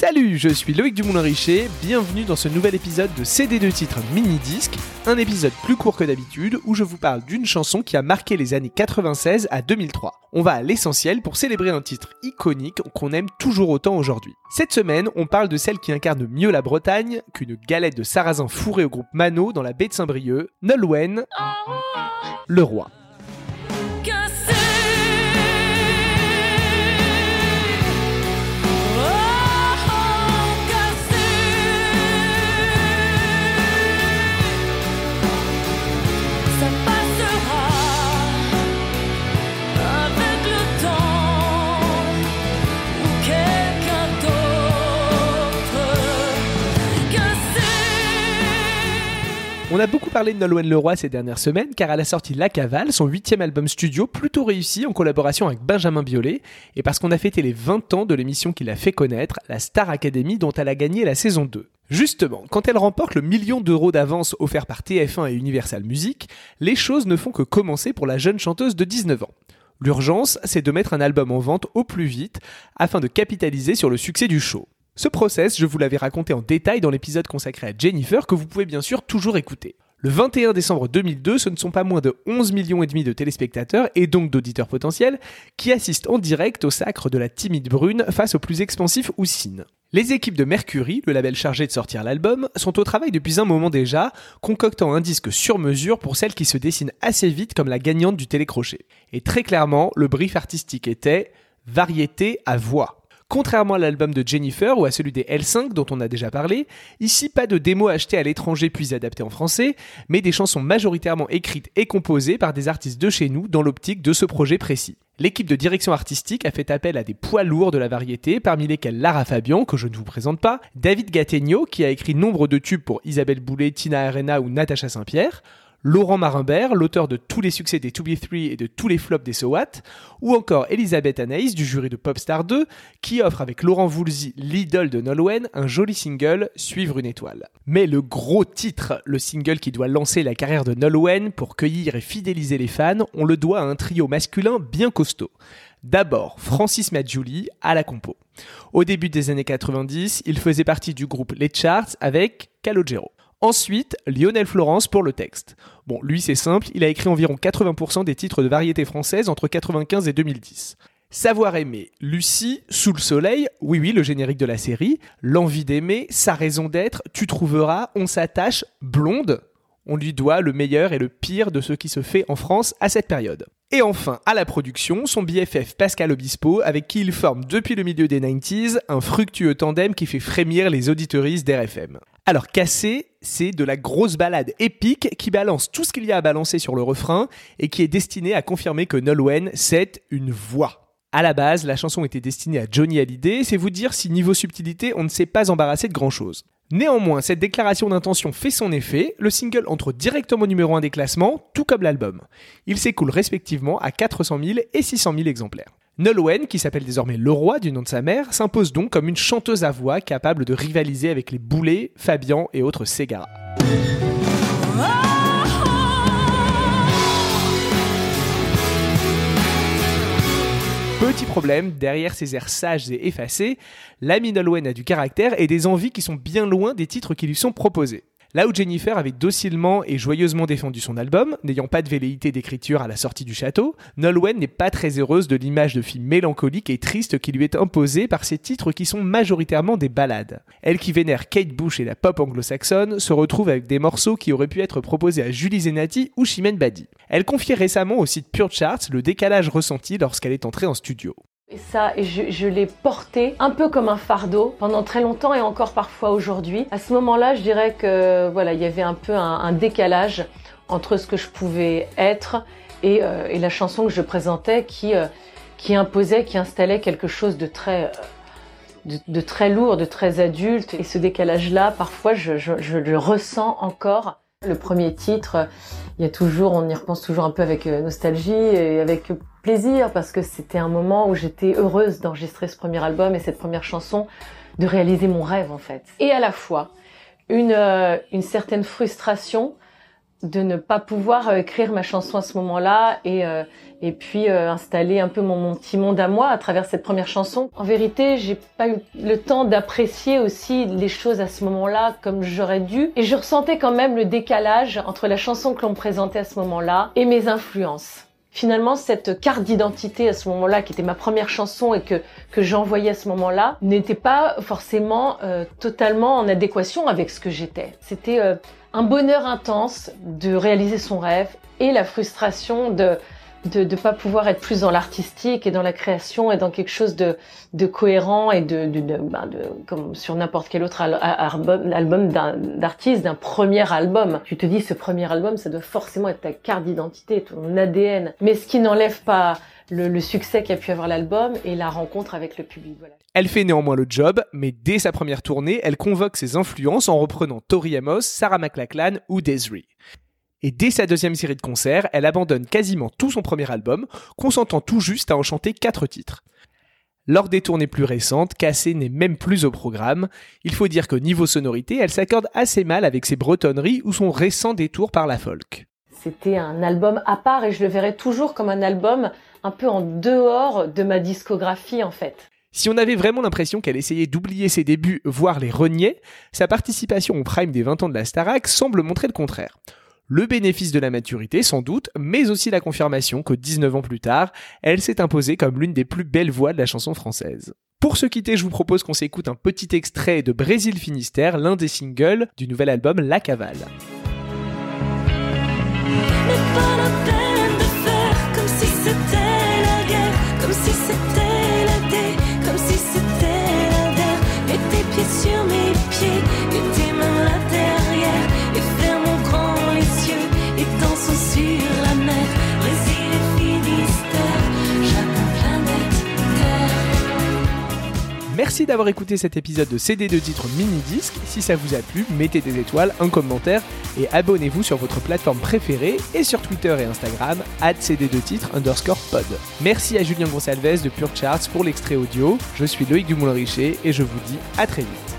Salut, je suis Loïc Dumoulin-Richer, bienvenue dans ce nouvel épisode de CD de titres mini-disque, un épisode plus court que d'habitude où je vous parle d'une chanson qui a marqué les années 96 à 2003. On va à l'essentiel pour célébrer un titre iconique qu'on aime toujours autant aujourd'hui. Cette semaine, on parle de celle qui incarne mieux la Bretagne qu'une galette de sarrasin fourrée au groupe Mano dans la baie de Saint-Brieuc, Nolwenn, le roi. On a beaucoup parlé de Nolwenn Leroy ces dernières semaines car elle a sorti La Cavale, son huitième album studio, plutôt réussi en collaboration avec Benjamin Biolay, et parce qu'on a fêté les 20 ans de l'émission qui l'a fait connaître, la Star Academy dont elle a gagné la saison 2. Justement, quand elle remporte le million d'euros d'avance offert par TF1 et Universal Music, les choses ne font que commencer pour la jeune chanteuse de 19 ans. L'urgence, c'est de mettre un album en vente au plus vite afin de capitaliser sur le succès du show. Ce process, je vous l'avais raconté en détail dans l'épisode consacré à Jennifer que vous pouvez bien sûr toujours écouter. Le 21 décembre 2002, ce ne sont pas moins de 11 millions et demi de téléspectateurs et donc d'auditeurs potentiels qui assistent en direct au sacre de la timide brune face au plus expansif Houssine. Les équipes de Mercury, le label chargé de sortir l'album, sont au travail depuis un moment déjà, concoctant un disque sur mesure pour celle qui se dessine assez vite comme la gagnante du télécrochet. Et très clairement, le brief artistique était variété à voix. Contrairement à l'album de Jennifer ou à celui des L5 dont on a déjà parlé, ici pas de démos achetées à l'étranger puis adaptées en français, mais des chansons majoritairement écrites et composées par des artistes de chez nous dans l'optique de ce projet précis. L'équipe de direction artistique a fait appel à des poids lourds de la variété, parmi lesquels Lara Fabian, que je ne vous présente pas, David Gattegno, qui a écrit nombre de tubes pour Isabelle Boulet, Tina Arena ou Natacha Saint-Pierre, Laurent Marimbert, l'auteur de tous les succès des 2B3 et de tous les flops des So What, ou encore Elisabeth Anaïs du jury de Popstar 2, qui offre avec Laurent Voulzy, l'idole de Nolwenn, un joli single, Suivre une étoile. Mais le gros titre, le single qui doit lancer la carrière de Nolwenn pour cueillir et fidéliser les fans, on le doit à un trio masculin bien costaud. D'abord, Francis Madjouli à la compo. Au début des années 90, il faisait partie du groupe Les Charts avec Calogero. Ensuite, Lionel Florence pour le texte. Bon, lui c'est simple, il a écrit environ 80% des titres de variété française entre 95 et 2010. Savoir aimer, Lucie, Sous le soleil, oui oui le générique de la série, L'envie d'aimer, Sa raison d'être, Tu trouveras, On s'attache, Blonde. On lui doit le meilleur et le pire de ce qui se fait en France à cette période. Et enfin, à la production, son BFF Pascal Obispo, avec qui il forme depuis le milieu des 90s un fructueux tandem qui fait frémir les auditoristes d'RFM. Alors Cassé, c'est de la grosse balade épique qui balance tout ce qu'il y a à balancer sur le refrain et qui est destinée à confirmer que Nolwenn, c'est une voix. À la base, la chanson était destinée à Johnny Hallyday, c'est vous dire si niveau subtilité, on ne s'est pas embarrassé de grand chose. Néanmoins, cette déclaration d'intention fait son effet, le single entre directement numéro 1 des classements, tout comme l'album. Il s'écoule respectivement à 400 000 et 600 000 exemplaires. Nolwenn, qui s'appelle désormais Leroy du nom de sa mère, s'impose donc comme une chanteuse à voix capable de rivaliser avec les Boulets, Fabian et autres Segara. Petit problème, derrière ses airs sages et effacés, l'ami Nolwenn a du caractère et des envies qui sont bien loin des titres qui lui sont proposés. Là où Jennifer avait docilement et joyeusement défendu son album, n'ayant pas de velléité d'écriture à la sortie du château, Nolwenn n'est pas très heureuse de l'image de fille mélancolique et triste qui lui est imposée par ces titres qui sont majoritairement des ballades. Elle qui vénère Kate Bush et la pop anglo-saxonne se retrouve avec des morceaux qui auraient pu être proposés à Julie Zenati ou Chimène Badi. Elle confiait récemment au site Pure Charts le décalage ressenti lorsqu'elle est entrée en studio. Et ça, je, l'ai porté un peu comme un fardeau pendant très longtemps et encore parfois aujourd'hui. À ce moment-là, je dirais que voilà, il y avait un peu un, décalage entre ce que je pouvais être et, euh, la chanson que je présentais qui, euh, qui imposait, qui installait quelque chose de très, euh, de, très lourd, de très adulte. Et ce décalage-là, parfois, je, je le ressens encore. Le premier titre, il y a toujours, on y repense toujours un peu avec nostalgie et avec plaisir parce que c'était un moment où j'étais heureuse d'enregistrer ce premier album et cette première chanson, de réaliser mon rêve en fait. Et à la fois une, euh, une certaine frustration de ne pas pouvoir écrire ma chanson à ce moment-là et et puis installer un peu mon, mon, petit monde à moi à travers cette première chanson. En vérité, j'ai pas eu le temps d'apprécier aussi les choses à ce moment-là comme j'aurais dû et je ressentais quand même le décalage entre la chanson que l'on me présentait à ce moment-là et mes influences finalement cette carte d'identité à ce moment-là, qui était ma première chanson et que que j'envoyais à ce moment-là, n'était pas forcément euh, totalement en adéquation avec ce que j'étais. C'était euh, un bonheur intense de réaliser son rêve et la frustration de de ne pas pouvoir être plus dans l'artistique et dans la création et dans quelque chose de, de cohérent et de, de, de, ben de comme sur n'importe quel autre album, d'artiste, d'un premier album. Tu te dis ce premier album, ça doit forcément être ta carte d'identité, ton ADN. Mais ce qui n'enlève pas le, le succès qu'a pu avoir l'album et la rencontre avec le public. Voilà. Elle fait néanmoins le job, mais dès sa première tournée, elle convoque ses influences en reprenant Tori Amos, Sarah McLachlan ou Desiree. Et dès sa deuxième série de concerts, elle abandonne quasiment tout son premier album, consentant tout juste à en chanter quatre titres. Lors des tournées plus récentes, Cassé n'est même plus au programme. Il faut dire qu'au niveau sonorité, elle s'accorde assez mal avec ses bretonneries ou son récent détour par la folk. C'était un album à part et je le verrais toujours comme un album un peu en dehors de ma discographie en fait. Si on avait vraiment l'impression qu'elle essayait d'oublier ses débuts, voire les renier, sa participation au prime des 20 ans de la Starac semble montrer le contraire. Le bénéfice de la maturité, sans doute, mais aussi la confirmation que 19 ans plus tard, elle s'est imposée comme l'une des plus belles voix de la chanson française. Pour se quitter, je vous propose qu'on s'écoute un petit extrait de Brésil Finistère, l'un des singles du nouvel album La Cavale. Merci d'avoir écouté cet épisode de CD de titre mini disque. Si ça vous a plu, mettez des étoiles, un commentaire et abonnez-vous sur votre plateforme préférée et sur Twitter et Instagram CD de titre underscore pod. Merci à Julien Gonsalves de Pure Charts pour l'extrait audio. Je suis Loïc Dumoulin-Richer et je vous dis à très vite.